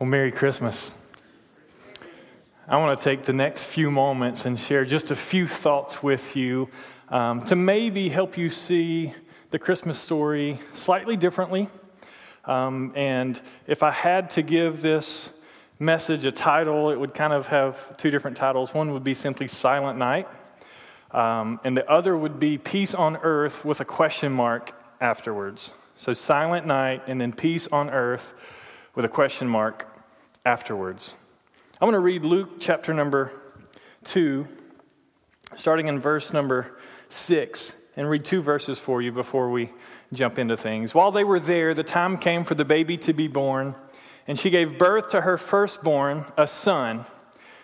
Well, Merry Christmas. I want to take the next few moments and share just a few thoughts with you um, to maybe help you see the Christmas story slightly differently. Um, and if I had to give this message a title, it would kind of have two different titles. One would be simply Silent Night, um, and the other would be Peace on Earth with a question mark afterwards. So, Silent Night and then Peace on Earth with a question mark afterwards. I'm going to read Luke chapter number 2, starting in verse number 6, and read two verses for you before we jump into things. While they were there, the time came for the baby to be born, and she gave birth to her firstborn, a son.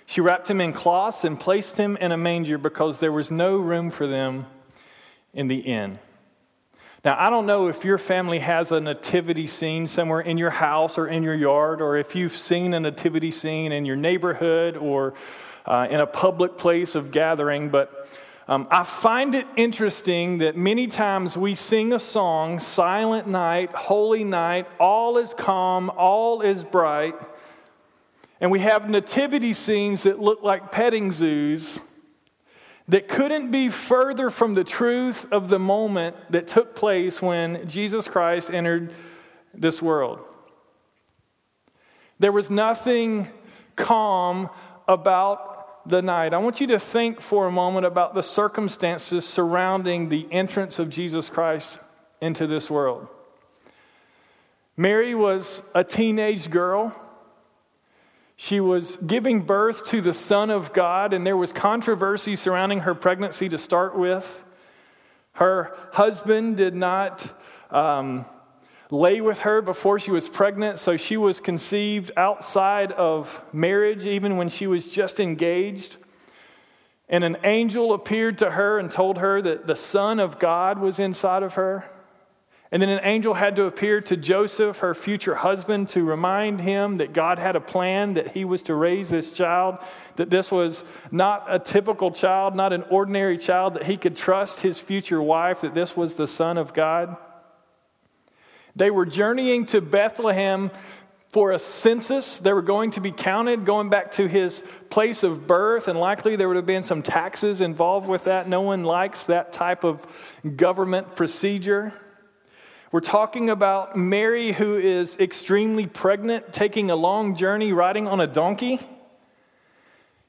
She wrapped him in cloths and placed him in a manger because there was no room for them in the inn. Now, I don't know if your family has a nativity scene somewhere in your house or in your yard, or if you've seen a nativity scene in your neighborhood or uh, in a public place of gathering, but um, I find it interesting that many times we sing a song, Silent Night, Holy Night, all is calm, all is bright, and we have nativity scenes that look like petting zoos that couldn't be further from the truth of the moment that took place when Jesus Christ entered this world. There was nothing calm about the night. I want you to think for a moment about the circumstances surrounding the entrance of Jesus Christ into this world. Mary was a teenage girl. She was giving birth to the Son of God, and there was controversy surrounding her pregnancy to start with. Her husband did not um, lay with her before she was pregnant, so she was conceived outside of marriage, even when she was just engaged. And an angel appeared to her and told her that the Son of God was inside of her. And then an angel had to appear to Joseph, her future husband, to remind him that God had a plan, that he was to raise this child, that this was not a typical child, not an ordinary child, that he could trust his future wife, that this was the Son of God. They were journeying to Bethlehem for a census. They were going to be counted, going back to his place of birth, and likely there would have been some taxes involved with that. No one likes that type of government procedure. We're talking about Mary, who is extremely pregnant, taking a long journey riding on a donkey.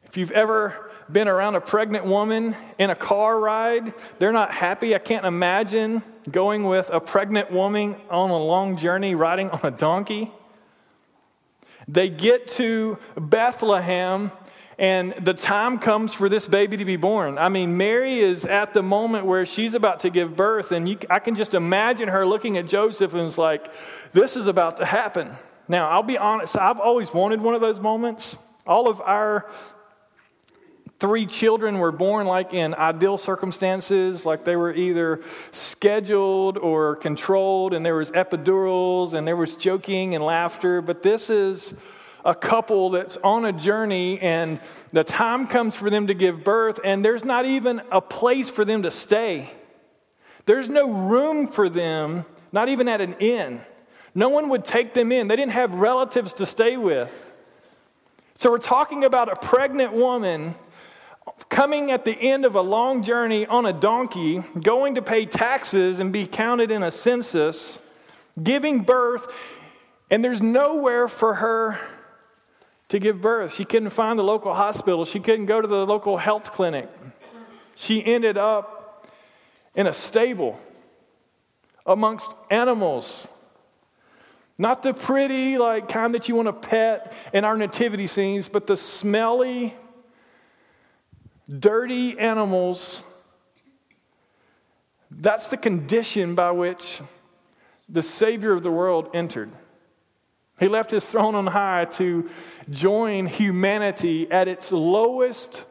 If you've ever been around a pregnant woman in a car ride, they're not happy. I can't imagine going with a pregnant woman on a long journey riding on a donkey. They get to Bethlehem and the time comes for this baby to be born. I mean, Mary is at the moment where she's about to give birth, and you, I can just imagine her looking at Joseph and it's like, this is about to happen. Now, I'll be honest, I've always wanted one of those moments. All of our three children were born like in ideal circumstances, like they were either scheduled or controlled, and there was epidurals and there was joking and laughter. But this is a couple that's on a journey and the time comes for them to give birth, and there's not even a place for them to stay. There's no room for them, not even at an inn. No one would take them in. They didn't have relatives to stay with. So we're talking about a pregnant woman coming at the end of a long journey on a donkey, going to pay taxes and be counted in a census, giving birth, and there's nowhere for her to give birth. She couldn't find the local hospital, she couldn't go to the local health clinic. She ended up in a stable amongst animals. Not the pretty, like kind that you want to pet in our nativity scenes, but the smelly, dirty animals. That's the condition by which the Savior of the world entered. He left his throne on high to join humanity at its lowest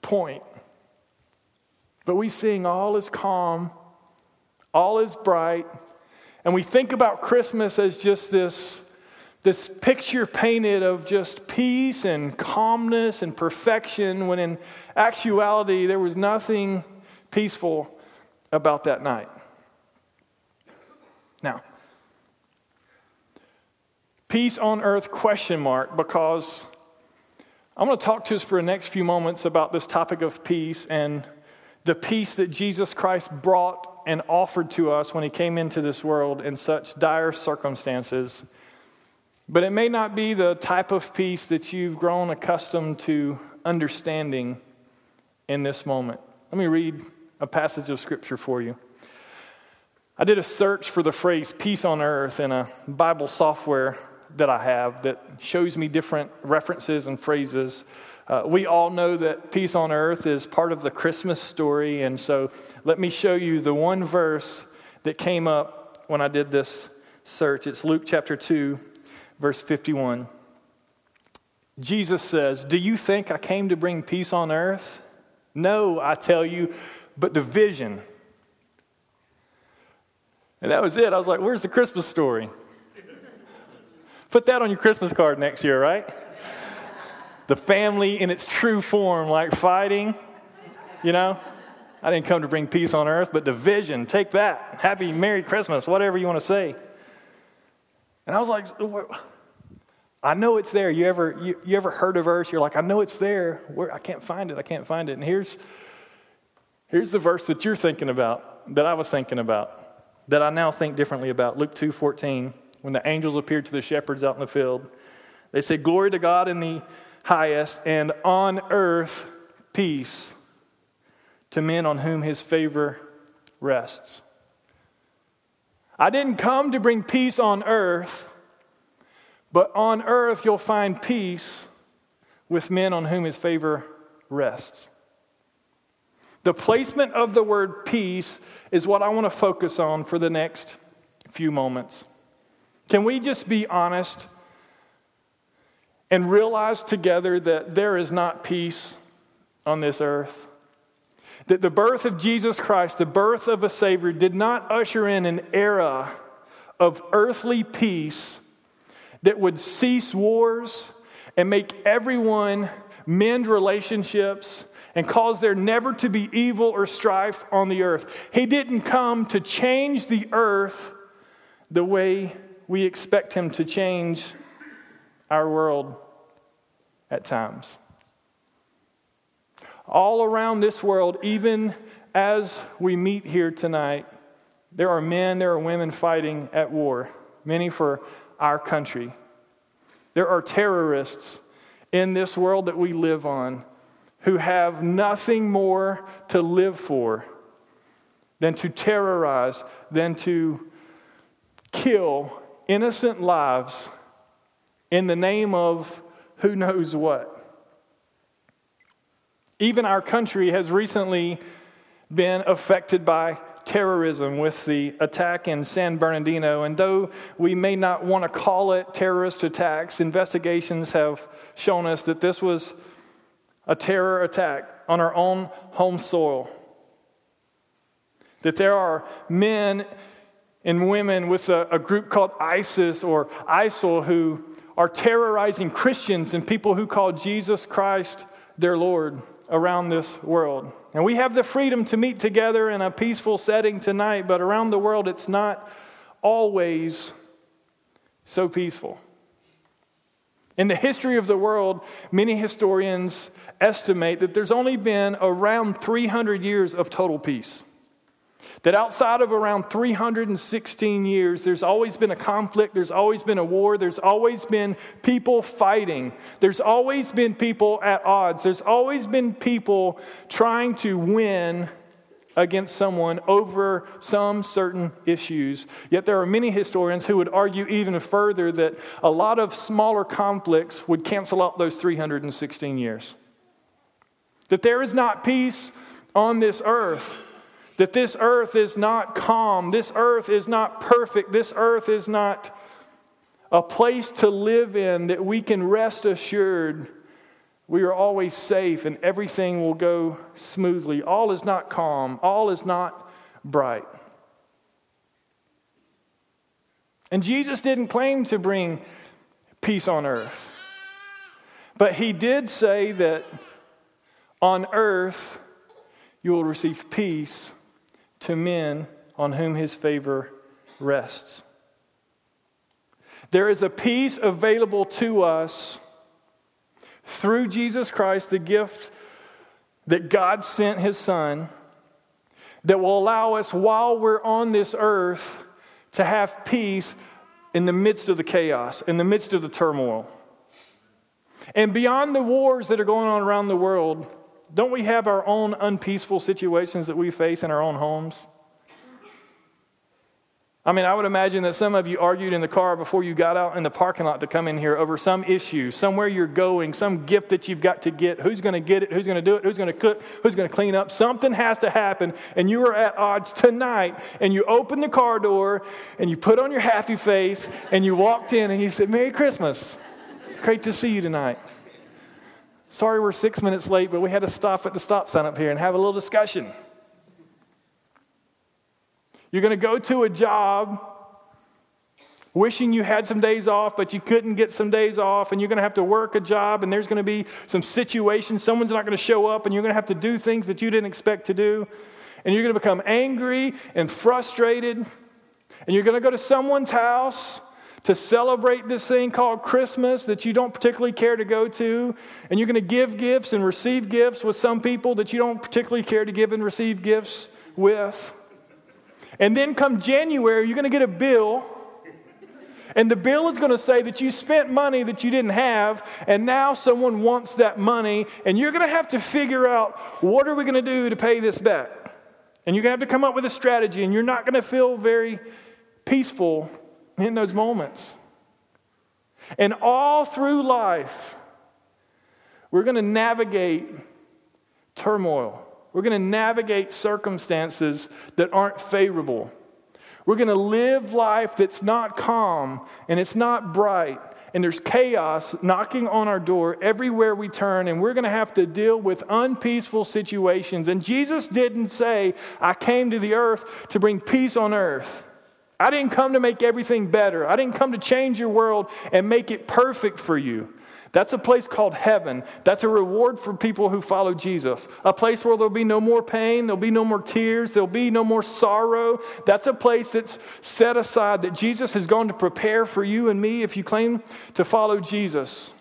point. But we sing, All is calm, all is bright. And we think about Christmas as just this, this picture painted of just peace and calmness and perfection, when in actuality, there was nothing peaceful about that night. Now, Peace on earth question mark because I'm going to talk to us for the next few moments about this topic of peace and the peace that Jesus Christ brought and offered to us when he came into this world in such dire circumstances. But it may not be the type of peace that you've grown accustomed to understanding in this moment. Let me read a passage of scripture for you. I did a search for the phrase peace on earth in a Bible software that I have that shows me different references and phrases. Uh, we all know that peace on earth is part of the Christmas story, and so let me show you the one verse that came up when I did this search. It's Luke chapter 2, verse 51. Jesus says, Do you think I came to bring peace on earth? No, I tell you, but division. And that was it. I was like, Where's the Christmas story? Put that on your Christmas card next year, right? the family in its true form, like fighting, you know? I didn't come to bring peace on earth, but division. Take that. Happy Merry Christmas, whatever you want to say. And I was like, I know it's there. You ever, you, you ever heard a verse? You're like, I know it's there. Where, I can't find it. I can't find it. And here's, here's the verse that you're thinking about, that I was thinking about, that I now think differently about. Luke 2 14 when the angels appeared to the shepherds out in the field. They said, Glory to God in the highest, and on earth peace to men on whom his favor rests. I didn't come to bring peace on earth, but on earth you'll find peace with men on whom his favor rests. The placement of the word peace is what I want to focus on for the next few moments. Can we just be honest and realize together that there is not peace on this earth? That the birth of Jesus Christ, the birth of a Savior, did not usher in an era of earthly peace that would cease wars and make everyone mend relationships and cause there never to be evil or strife on the earth. He didn't come to change the earth the way we expect Him to change our world at times. All around this world, even as we meet here tonight, there are men, there are women fighting at war, many for our country. There are terrorists in this world that we live on who have nothing more to live for than to terrorize, than to kill innocent lives in the name of who knows what. Even our country has recently been affected by terrorism with the attack in San Bernardino. And though we may not want to call it terrorist attacks, investigations have shown us that this was a terror attack on our own home soil. That there are men and women with a, a group called ISIS or ISIL who are terrorizing Christians and people who call Jesus Christ their Lord around this world. And we have the freedom to meet together in a peaceful setting tonight, but around the world it's not always so peaceful. In the history of the world, many historians estimate that there's only been around 300 years of total peace. That outside of around 316 years, there's always been a conflict, there's always been a war, there's always been people fighting, there's always been people at odds, there's always been people trying to win against someone over some certain issues. Yet there are many historians who would argue even further that a lot of smaller conflicts would cancel out those 316 years. That there is not peace on this earth that this earth is not calm, this earth is not perfect, this earth is not a place to live in that we can rest assured we are always safe and everything will go smoothly. All is not calm, all is not bright. And Jesus didn't claim to bring peace on earth. But he did say that on earth you will receive peace to men on whom his favor rests. There is a peace available to us through Jesus Christ, the gift that God sent his son, that will allow us while we're on this earth to have peace in the midst of the chaos, in the midst of the turmoil. And beyond the wars that are going on around the world, don't we have our own unpeaceful situations that we face in our own homes? I mean, I would imagine that some of you argued in the car before you got out in the parking lot to come in here over some issue, somewhere you're going, some gift that you've got to get. Who's going to get it? Who's going to do it? Who's going to cook? Who's going to clean up? Something has to happen, and you are at odds tonight. And you open the car door, and you put on your happy face, and you walked in, and you said, Merry Christmas. Great to see you tonight. Sorry we're six minutes late, but we had to stop at the stop sign up here and have a little discussion. You're going to go to a job wishing you had some days off, but you couldn't get some days off, and you're going to have to work a job, and there's going to be some situations. Someone's not going to show up, and you're going to have to do things that you didn't expect to do. And you're going to become angry and frustrated, and you're going to go to someone's house to celebrate this thing called Christmas that you don't particularly care to go to. And you're going to give gifts and receive gifts with some people that you don't particularly care to give and receive gifts with. And then come January, you're going to get a bill. And the bill is going to say that you spent money that you didn't have, and now someone wants that money, and you're going to have to figure out what are we going to do to pay this back. And you're going to have to come up with a strategy, and you're not going to feel very peaceful in those moments. And all through life, we're going to navigate turmoil. We're going to navigate circumstances that aren't favorable. We're going to live life that's not calm and it's not bright and there's chaos knocking on our door everywhere we turn, and we're going to have to deal with unpeaceful situations. And Jesus didn't say, I came to the earth to bring peace on earth. I didn't come to make everything better. I didn't come to change your world and make it perfect for you. That's a place called heaven. That's a reward for people who follow Jesus. A place where there'll be no more pain, there'll be no more tears, there'll be no more sorrow. That's a place that's set aside that Jesus has gone to prepare for you and me if you claim to follow Jesus.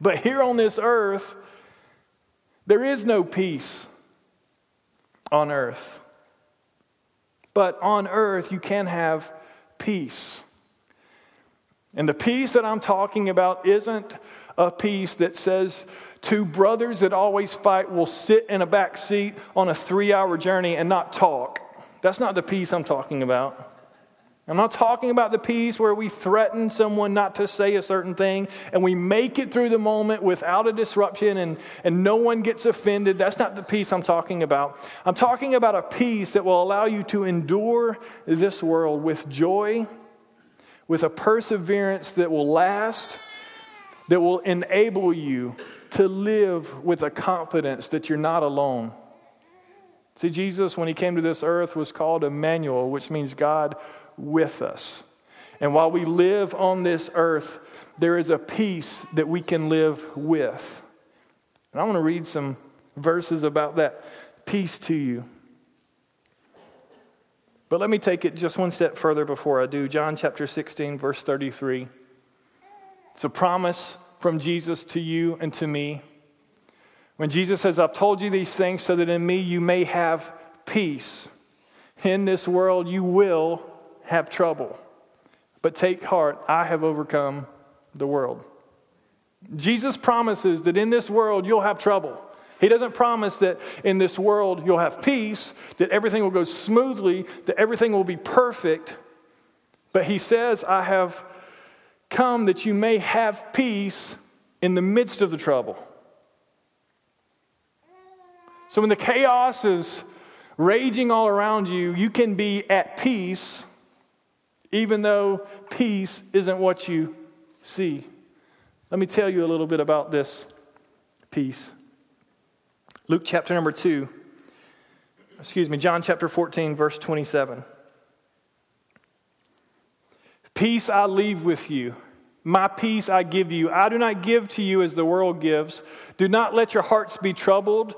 But here on this earth, there is no peace on earth. But on earth, you can have peace. And the peace that I'm talking about isn't a peace that says two brothers that always fight will sit in a back seat on a three hour journey and not talk. That's not the peace I'm talking about. I'm not talking about the peace where we threaten someone not to say a certain thing and we make it through the moment without a disruption and, and no one gets offended. That's not the peace I'm talking about. I'm talking about a peace that will allow you to endure this world with joy with a perseverance that will last, that will enable you to live with a confidence that you're not alone. See, Jesus, when he came to this earth, was called Emmanuel, which means God with us. And while we live on this earth, there is a peace that we can live with. And I want to read some verses about that peace to you. But let me take it just one step further before I do. John chapter 16, verse 33. It's a promise from Jesus to you and to me. When Jesus says, I've told you these things so that in me you may have peace. In this world you will have trouble. But take heart, I have overcome the world. Jesus promises that in this world you'll have trouble. He doesn't promise that in this world you'll have peace, that everything will go smoothly, that everything will be perfect. But he says, I have come that you may have peace in the midst of the trouble. So when the chaos is raging all around you, you can be at peace, even though peace isn't what you see. Let me tell you a little bit about this peace. Luke chapter number 2, excuse me, John chapter 14, verse 27. Peace I leave with you. My peace I give you. I do not give to you as the world gives. Do not let your hearts be troubled,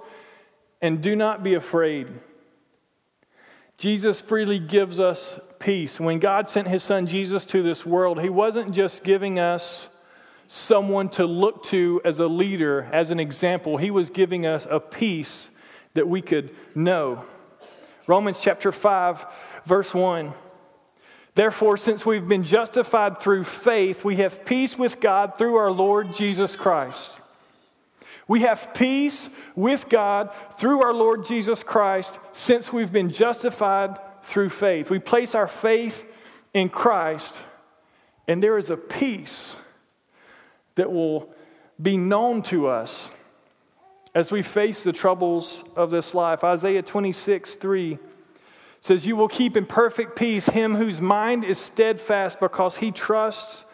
and do not be afraid. Jesus freely gives us peace. When God sent his son Jesus to this world, he wasn't just giving us someone to look to as a leader, as an example. He was giving us a peace that we could know. Romans chapter 5, verse 1. Therefore, since we've been justified through faith, we have peace with God through our Lord Jesus Christ. We have peace with God through our Lord Jesus Christ since we've been justified through faith. We place our faith in Christ, and there is a peace that will be known to us as we face the troubles of this life. Isaiah 26, 3 says, You will keep in perfect peace him whose mind is steadfast because he trusts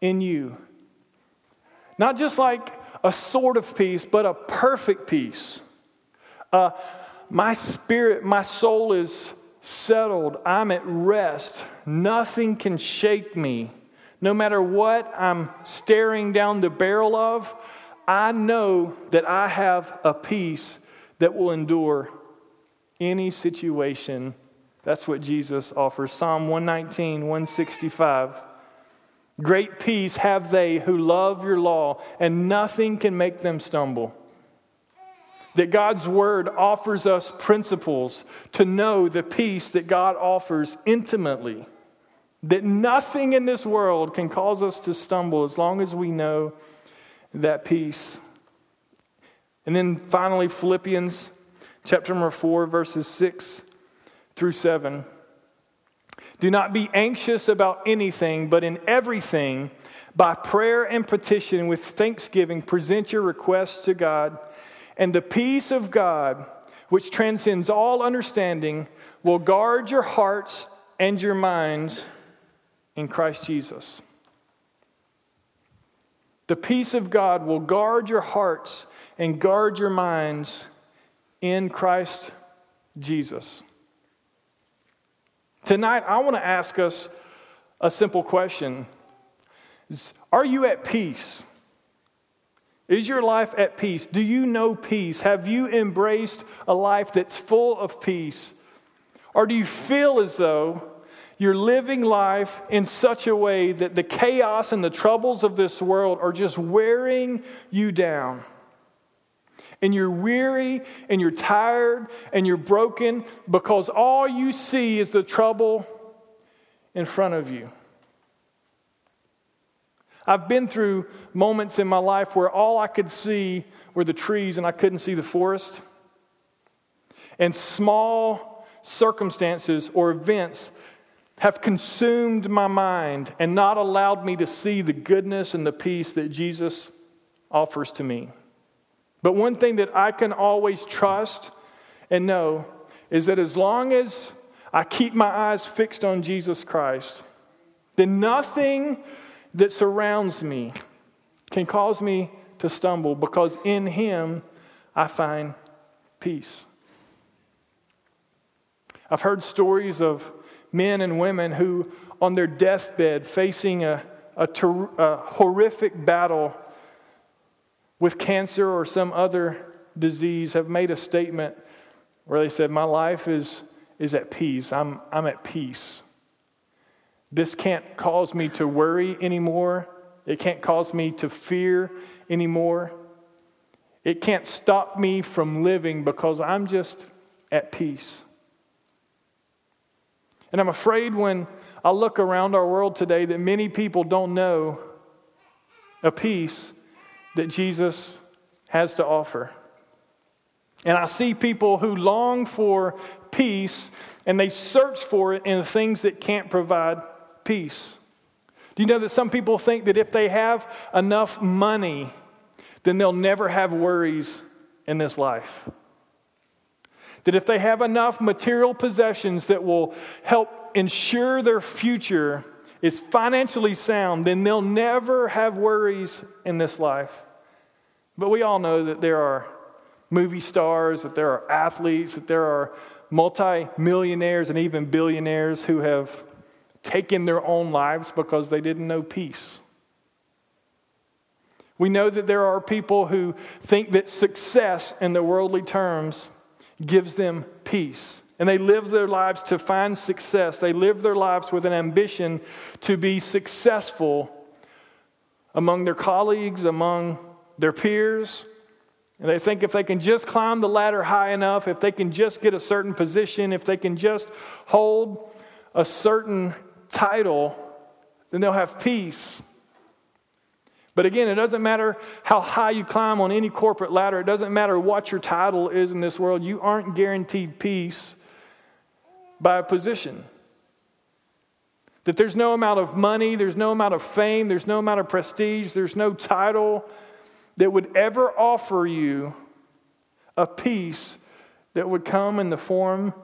in you. Not just like a sort of peace, but a perfect peace. Uh, my spirit, my soul is settled. I'm at rest. Nothing can shake me. No matter what I'm staring down the barrel of, I know that I have a peace that will endure any situation. That's what Jesus offers. Psalm 119, 165. Great peace have they who love your law, and nothing can make them stumble. That God's word offers us principles to know the peace that God offers intimately. That nothing in this world can cause us to stumble as long as we know that peace. And then finally, Philippians chapter number 4, verses 6 through 7. Do not be anxious about anything, but in everything, by prayer and petition with thanksgiving, present your requests to God. And the peace of God, which transcends all understanding, will guard your hearts and your minds in Christ Jesus. The peace of God will guard your hearts and guard your minds in Christ Jesus. Tonight, I want to ask us a simple question Are you at peace? Is your life at peace? Do you know peace? Have you embraced a life that's full of peace? Or do you feel as though you're living life in such a way that the chaos and the troubles of this world are just wearing you down? and you're weary and you're tired and you're broken because all you see is the trouble in front of you. I've been through moments in my life where all I could see were the trees and I couldn't see the forest. And small circumstances or events have consumed my mind and not allowed me to see the goodness and the peace that Jesus offers to me. But one thing that I can always trust and know is that as long as I keep my eyes fixed on Jesus Christ, then nothing that surrounds me can cause me to stumble because in Him I find peace. I've heard stories of men and women who, on their deathbed, facing a, a, ter- a horrific battle with cancer or some other disease have made a statement where they said, My life is, is at peace. I'm, I'm at peace. This can't cause me to worry anymore. It can't cause me to fear anymore. It can't stop me from living because I'm just at peace. And I'm afraid when I look around our world today that many people don't know a peace that Jesus has to offer. And I see people who long for peace and they search for it in things that can't provide peace. Do you know that some people think that if they have enough money, then they'll never have worries in this life? That if they have enough material possessions that will help ensure their future, is financially sound, then they'll never have worries in this life. But we all know that there are movie stars, that there are athletes, that there are multi-millionaires and even billionaires who have taken their own lives because they didn't know peace. We know that there are people who think that success in the worldly terms gives them peace. And they live their lives to find success. They live their lives with an ambition to be successful among their colleagues, among their peers. And they think if they can just climb the ladder high enough, if they can just get a certain position, if they can just hold a certain title, then they'll have peace. But again, it doesn't matter how high you climb on any corporate ladder, it doesn't matter what your title is in this world, you aren't guaranteed peace by a position. That there's no amount of money, there's no amount of fame, there's no amount of prestige, there's no title that would ever offer you a peace that would come in the form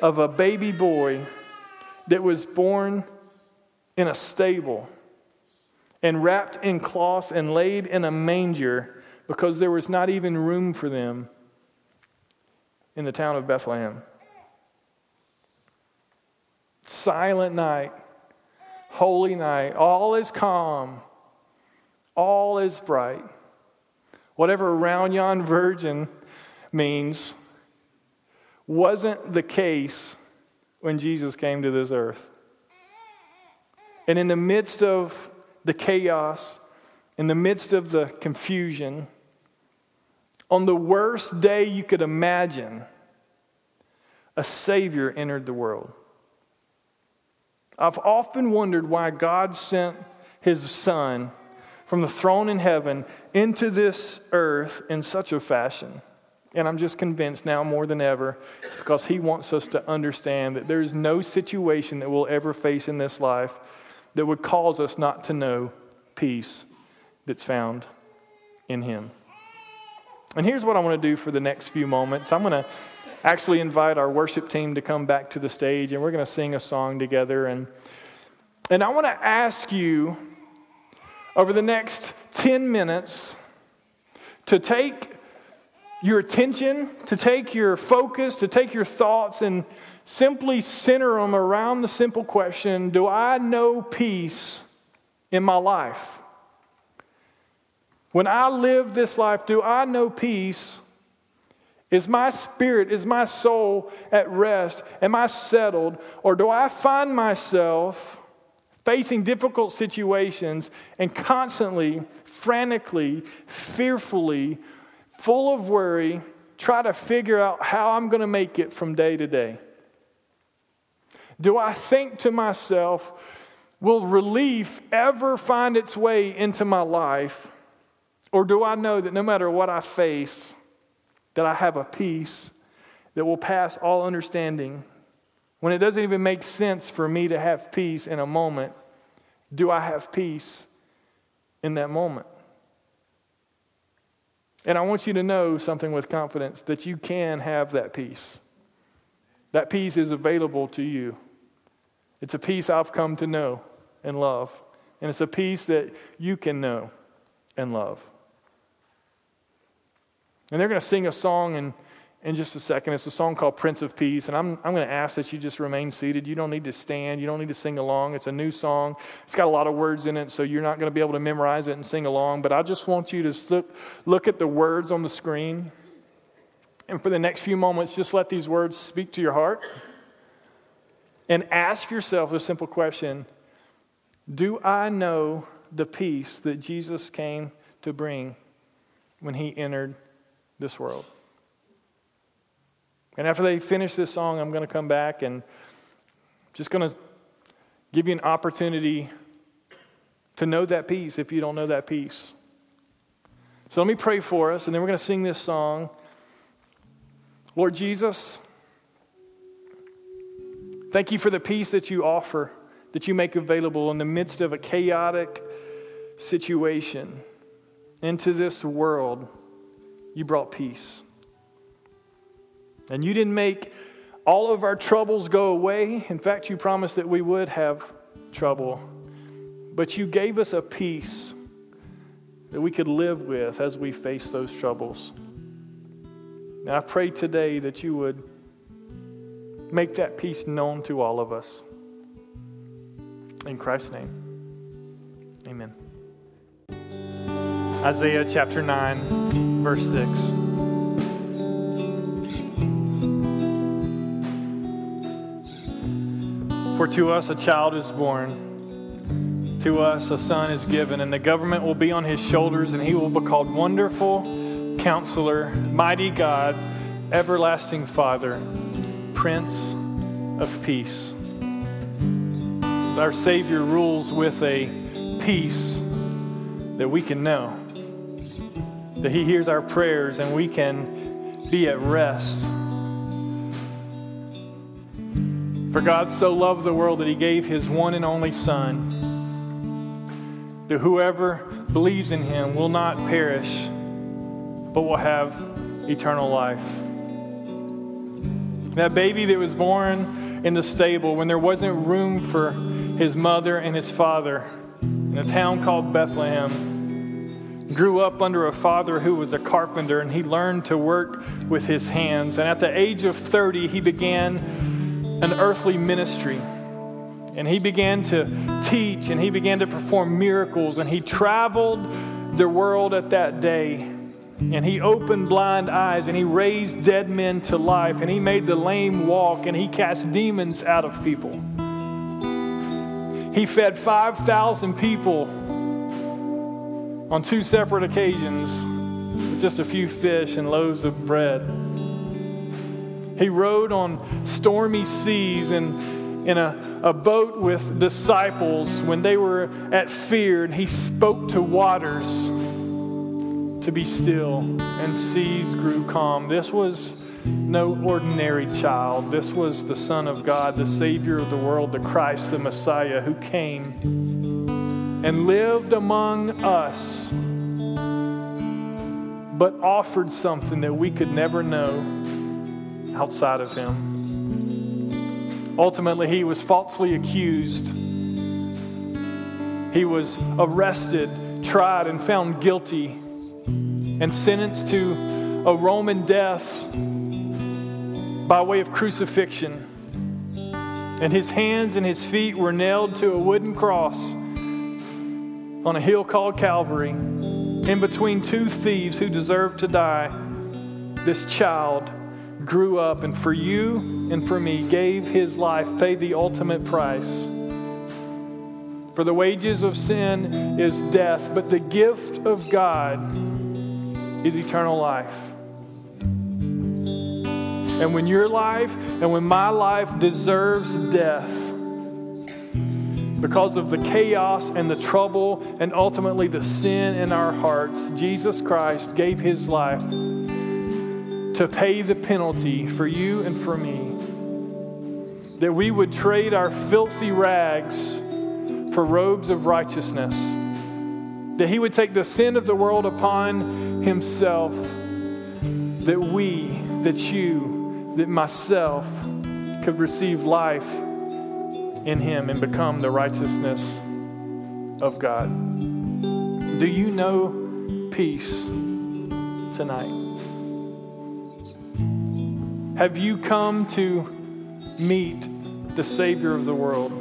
of a baby boy that was born in a stable and wrapped in cloths and laid in a manger because there was not even room for them in the town of Bethlehem. Silent night, holy night, all is calm, all is bright. Whatever around yon virgin means wasn't the case when Jesus came to this earth. And in the midst of the chaos, in the midst of the confusion, on the worst day you could imagine, a Savior entered the world. I've often wondered why God sent His Son from the throne in heaven into this earth in such a fashion. And I'm just convinced now more than ever, it's because He wants us to understand that there is no situation that we'll ever face in this life that would cause us not to know peace that's found in Him. And here's what I want to do for the next few moments I'm going to actually invite our worship team to come back to the stage and we're going to sing a song together. And, and I want to ask you over the next 10 minutes to take your attention, to take your focus, to take your thoughts and simply center them around the simple question Do I know peace in my life? When I live this life, do I know peace? Is my spirit, is my soul at rest? Am I settled? Or do I find myself facing difficult situations and constantly, frantically, fearfully, full of worry, try to figure out how I'm going to make it from day to day? Do I think to myself, will relief ever find its way into my life? Or do I know that no matter what I face, that I have a peace that will pass all understanding? When it doesn't even make sense for me to have peace in a moment, do I have peace in that moment? And I want you to know something with confidence that you can have that peace. That peace is available to you. It's a peace I've come to know and love. And it's a peace that you can know and love. And they're going to sing a song in, in just a second. It's a song called Prince of Peace. And I'm, I'm going to ask that you just remain seated. You don't need to stand, you don't need to sing along. It's a new song, it's got a lot of words in it, so you're not going to be able to memorize it and sing along. But I just want you to look, look at the words on the screen. And for the next few moments, just let these words speak to your heart. And ask yourself a simple question Do I know the peace that Jesus came to bring when he entered this world? And after they finish this song, I'm going to come back and just going to give you an opportunity to know that peace if you don't know that peace. So let me pray for us, and then we're going to sing this song. Lord Jesus, Thank you for the peace that you offer, that you make available in the midst of a chaotic situation. Into this world, you brought peace. And you didn't make all of our troubles go away. In fact, you promised that we would have trouble. But you gave us a peace that we could live with as we face those troubles. And I pray today that you would Make that peace known to all of us. In Christ's name, amen. Isaiah chapter 9, verse 6. For to us a child is born, to us a son is given, and the government will be on his shoulders, and he will be called Wonderful Counselor, Mighty God, Everlasting Father, Prince of Peace. Our Savior rules with a peace that we can know, that He hears our prayers and we can be at rest For God so loved the world that he gave his one and only Son, that whoever believes in him will not perish, but will have eternal life. That baby that was born in the stable when there wasn't room for his mother and his father in a town called Bethlehem grew up under a father who was a carpenter and he learned to work with his hands. And at the age of 30, he began an earthly ministry. And he began to teach and he began to perform miracles and he traveled the world at that day. And he opened blind eyes and he raised dead men to life and he made the lame walk and he cast demons out of people. He fed 5,000 people on two separate occasions with just a few fish and loaves of bread. He rode on stormy seas and in a, a boat with disciples when they were at fear, and he spoke to waters to be still, and seas grew calm. This was no ordinary child. This was the Son of God, the Savior of the world, the Christ, the Messiah, who came and lived among us, but offered something that we could never know outside of him. Ultimately, he was falsely accused. He was arrested, tried, and found guilty, and sentenced to a Roman death by way of crucifixion. And his hands and his feet were nailed to a wooden cross on a hill called Calvary, in between two thieves who deserved to die. This child grew up and for you and for me gave his life, paid the ultimate price. For the wages of sin is death, but the gift of God is eternal life. And when your life and when my life deserves death, because of the chaos and the trouble and ultimately the sin in our hearts, Jesus Christ gave his life to pay the penalty for you and for me. That we would trade our filthy rags for robes of righteousness. That He would take the sin of the world upon Himself. That we, that you, that myself could receive life in Him and become the righteousness of God. Do you know peace tonight? Have you come to meet the Savior of the world?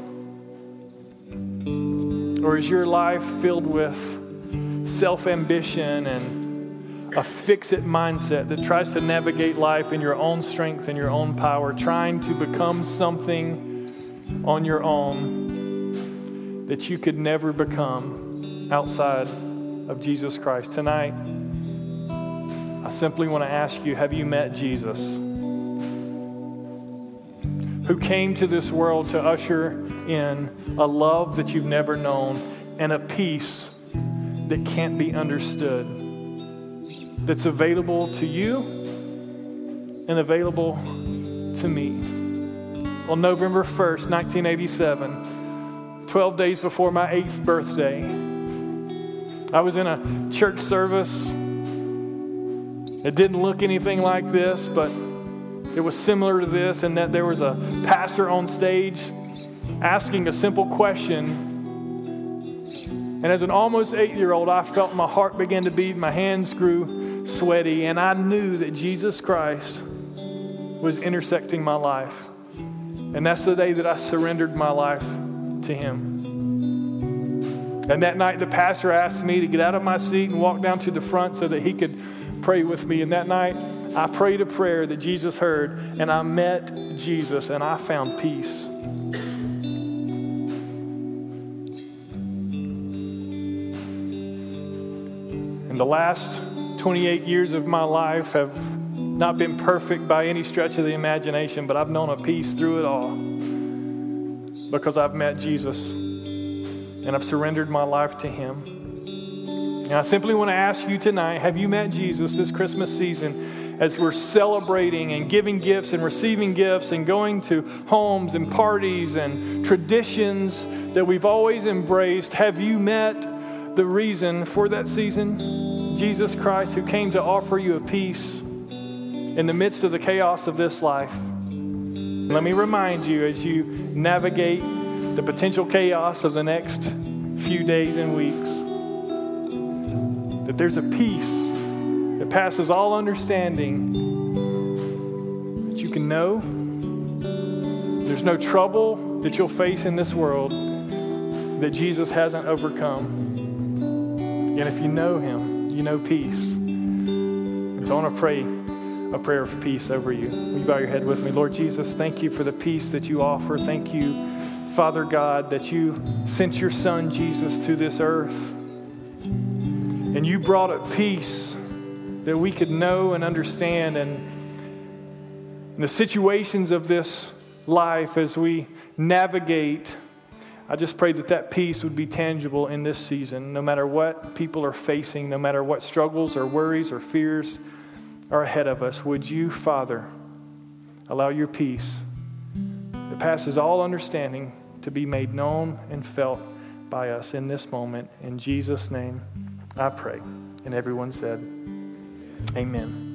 Or is your life filled with self ambition and a fix it mindset that tries to navigate life in your own strength and your own power, trying to become something on your own that you could never become outside of Jesus Christ? Tonight, I simply want to ask you have you met Jesus? Who came to this world to usher in a love that you've never known and a peace that can't be understood, that's available to you and available to me. On November 1st, 1987, 12 days before my eighth birthday, I was in a church service. It didn't look anything like this, but it was similar to this in that there was a pastor on stage asking a simple question. And as an almost eight year old, I felt my heart begin to beat, my hands grew sweaty, and I knew that Jesus Christ was intersecting my life. And that's the day that I surrendered my life to Him. And that night, the pastor asked me to get out of my seat and walk down to the front so that he could pray with me. And that night, I prayed a prayer that Jesus heard, and I met Jesus, and I found peace. And the last 28 years of my life have not been perfect by any stretch of the imagination, but I've known a peace through it all because I've met Jesus and I've surrendered my life to Him. And I simply want to ask you tonight have you met Jesus this Christmas season? As we're celebrating and giving gifts and receiving gifts and going to homes and parties and traditions that we've always embraced? Have you met the reason for that season? Jesus Christ, who came to offer you a peace in the midst of the chaos of this life. Let me remind you as you navigate the potential chaos of the next few days and weeks that there's a peace that passes all understanding that you can know. There's no trouble that you'll face in this world that Jesus hasn't overcome. And if you know Him, you know peace. And so I want to pray a prayer of peace over you. Will you bow your head with me? Lord Jesus, thank you for the peace that you offer. Thank you, Father God, that you sent your Son Jesus to this earth. And you brought a peace that we could know and understand. And the situations of this life as we navigate, I just pray that that peace would be tangible in this season, no matter what people are facing, no matter what struggles or worries or fears are ahead of us, would you, Father, allow your peace that passes all understanding to be made known and felt by us in this moment. In Jesus' name, I pray. And everyone said, Amen.